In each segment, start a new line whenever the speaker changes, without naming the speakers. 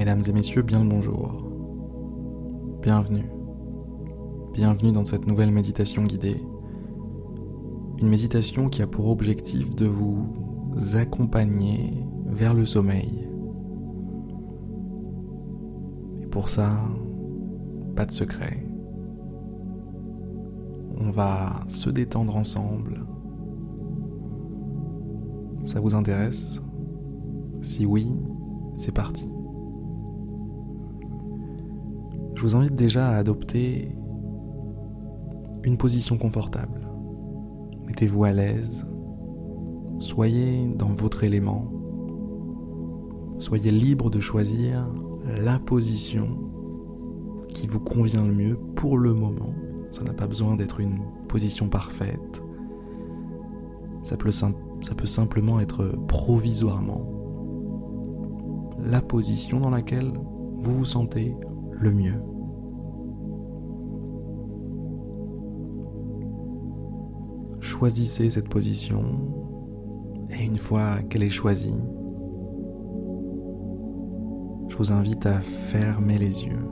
Mesdames et messieurs, bien le bonjour. Bienvenue. Bienvenue dans cette nouvelle méditation guidée. Une méditation qui a pour objectif de vous accompagner vers le sommeil. Et pour ça, pas de secret. On va se détendre ensemble. Ça vous intéresse? Si oui, c'est parti. Je vous invite déjà à adopter une position confortable. Mettez-vous à l'aise, soyez dans votre élément, soyez libre de choisir la position qui vous convient le mieux pour le moment. Ça n'a pas besoin d'être une position parfaite. Ça peut, simplement être provisoirement la position dans laquelle vous vous sentez le mieux. Choisissez cette position et une fois qu'elle est choisie, je vous invite à fermer les yeux.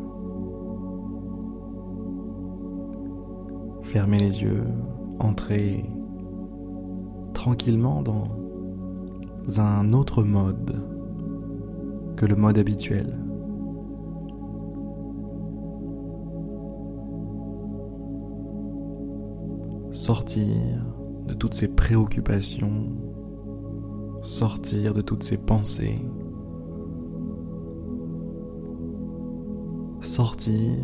Fermez les yeux, entrez tranquillement dans un autre mode que le mode habituel. Sortir de toutes ces préoccupations, sortir de toutes ces pensées, sortir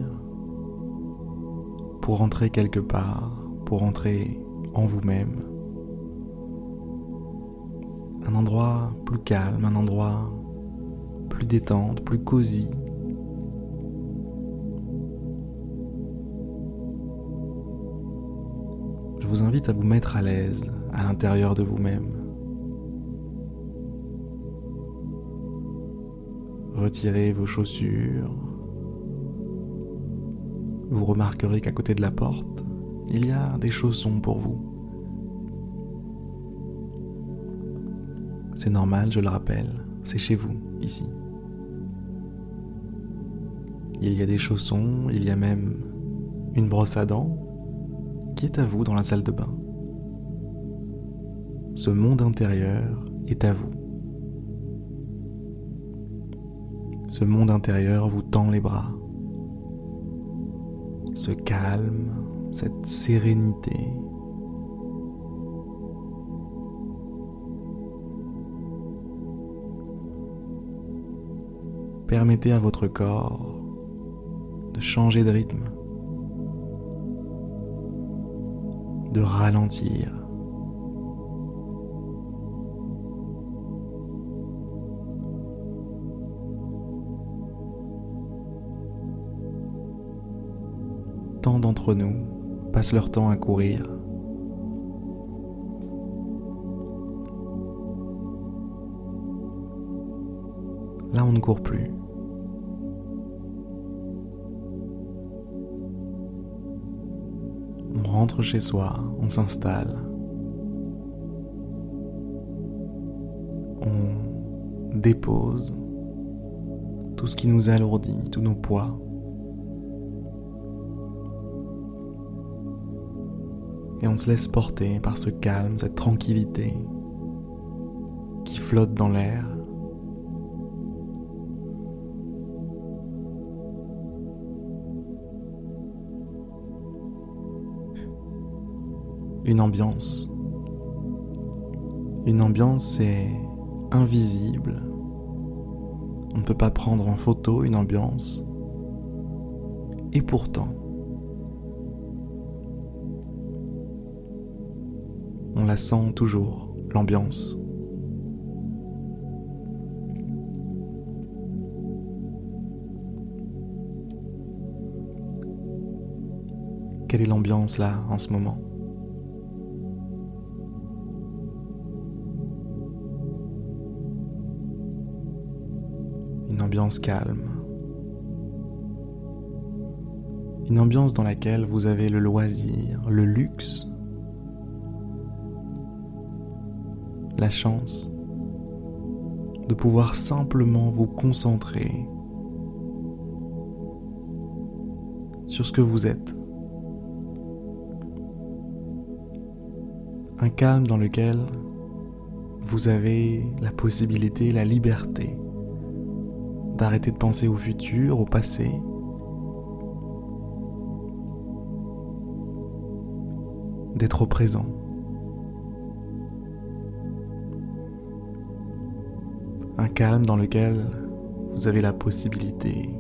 pour entrer quelque part, pour entrer en vous-même. Un endroit plus calme, un endroit plus détente, plus cosy, vous invite à vous mettre à l'aise à l'intérieur de vous-même. Retirez vos chaussures. Vous remarquerez qu'à côté de la porte, il y a des chaussons pour vous. C'est normal, je le rappelle, c'est chez vous, ici. Il y a des chaussons, il y a même une brosse à dents, est à vous dans la salle de bain. Ce monde intérieur est à vous. Ce monde intérieur vous tend les bras. Ce calme, cette sérénité. Permettez à votre corps de changer de rythme. De ralentir. Tant d'entre nous passent leur temps à courir. Là, on ne court plus. On rentre chez soi, on s'installe, on dépose tout ce qui nous alourdit, tous nos poids. Et on se laisse porter par ce calme, cette tranquillité qui flotte dans l'air. Une ambiance. Une ambiance est invisible. On ne peut pas prendre en photo une ambiance. Et pourtant, on la sent toujours, l'ambiance. Quelle est l'ambiance là en ce moment? ambiance calme. Une ambiance dans laquelle vous avez le loisir, le luxe, la chance de pouvoir simplement vous concentrer sur ce que vous êtes. Un calme dans lequel vous avez la possibilité, la liberté d'arrêter de penser au futur, au passé. d'être au présent. Un calme dans lequel vous avez la possibilité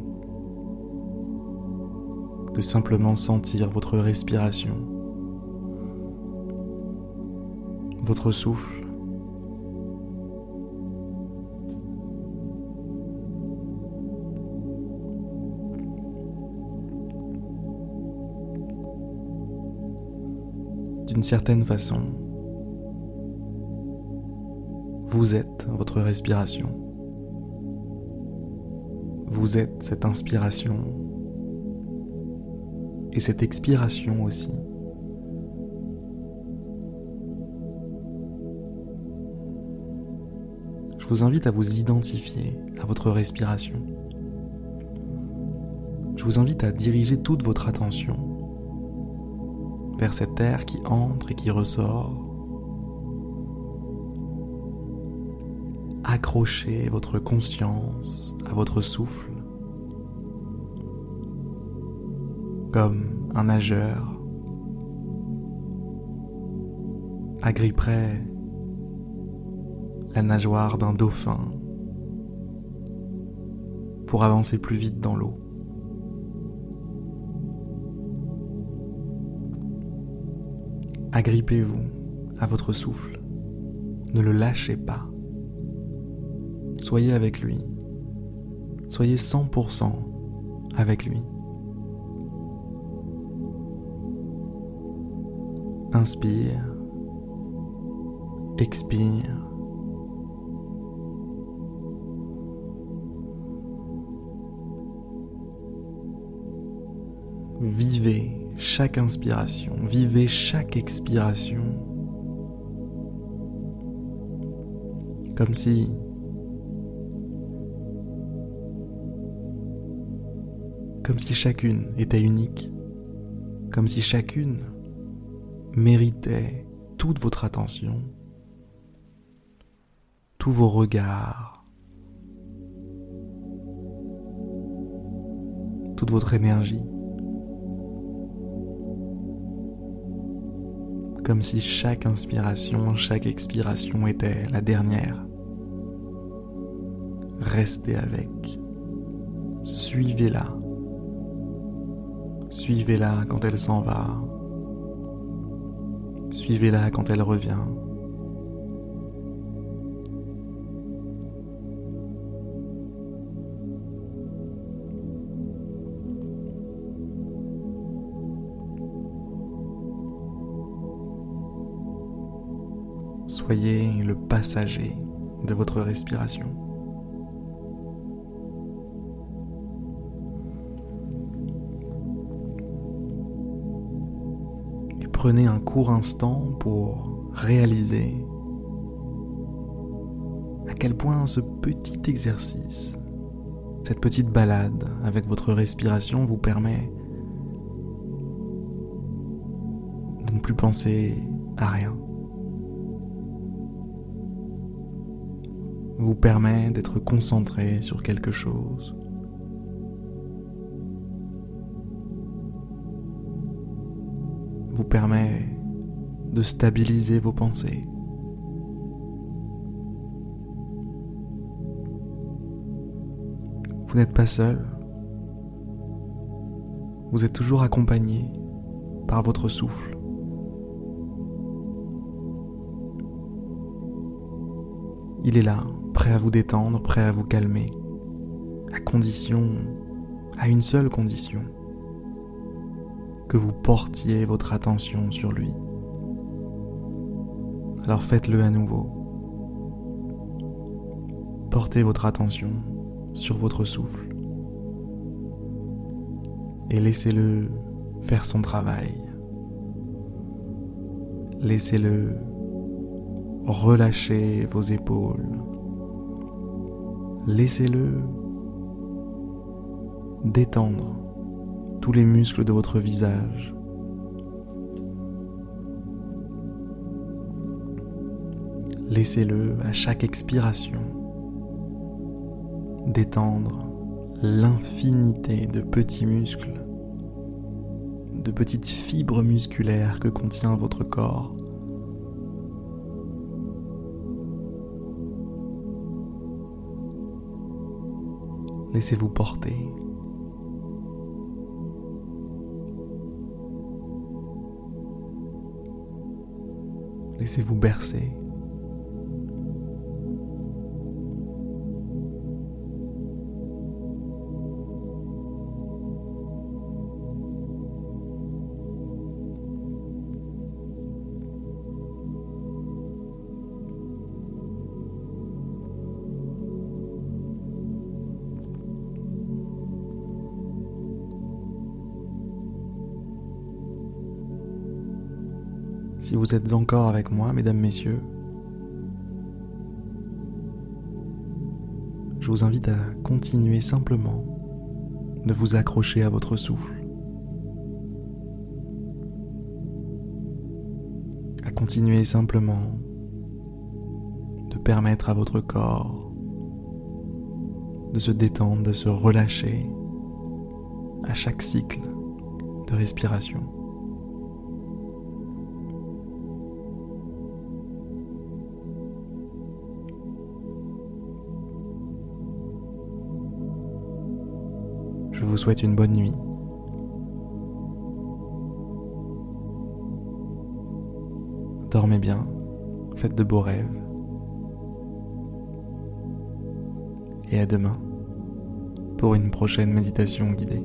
de simplement sentir votre respiration, votre souffle, d'une certaine façon, vous êtes votre respiration. Vous êtes cette inspiration et cette expiration aussi. Je vous invite à vous identifier à votre respiration. Je vous invite à diriger toute votre attention vers cet air qui entre et qui ressort. Accrochez votre conscience à votre souffle comme un nageur agripperait la nageoire d'un dauphin pour avancer plus vite dans l'eau. Agrippez-vous à votre souffle. Ne le lâchez pas. Soyez avec lui. Soyez 100% avec lui. Inspire. Expire. Vivez chaque inspiration, vivez chaque expiration comme si comme si chacune était unique, comme si chacune méritait toute votre attention, tous vos regards, toute votre énergie. Comme si chaque inspiration, chaque expiration était la dernière. Restez avec. Suivez-la. Suivez-la quand elle s'en va. Suivez-la quand elle revient. Soyez le passager de votre respiration. Et prenez un court instant pour réaliser à quel point ce petit exercice, cette petite balade avec votre respiration vous permet de ne plus penser à rien. Vous permet d'être concentré sur quelque chose. vous permet de stabiliser vos pensées. Vous n'êtes pas seul. Vous êtes toujours accompagné par votre souffle. Il est là, prêt à vous détendre, prêt à vous calmer, à condition, à une seule condition, que vous portiez votre attention sur lui. Alors faites-le à nouveau. Portez votre attention sur votre souffle et laissez-le faire son travail. Laissez-le relâcher vos épaules, Laissez-le détendre tous les muscles de votre visage. Laissez-le à chaque expiration détendre l'infinité de petits muscles, de petites fibres musculaires que contient votre corps. Laissez-vous porter. Laissez-vous bercer. Si vous êtes encore avec moi, mesdames, messieurs, je vous invite à continuer simplement de vous accrocher à votre souffle, à continuer simplement de permettre à votre corps de se détendre, de se relâcher à chaque cycle de respiration. Je vous souhaite une bonne nuit. Dormez bien, faites de beaux rêves. Et à demain pour une prochaine méditation guidée.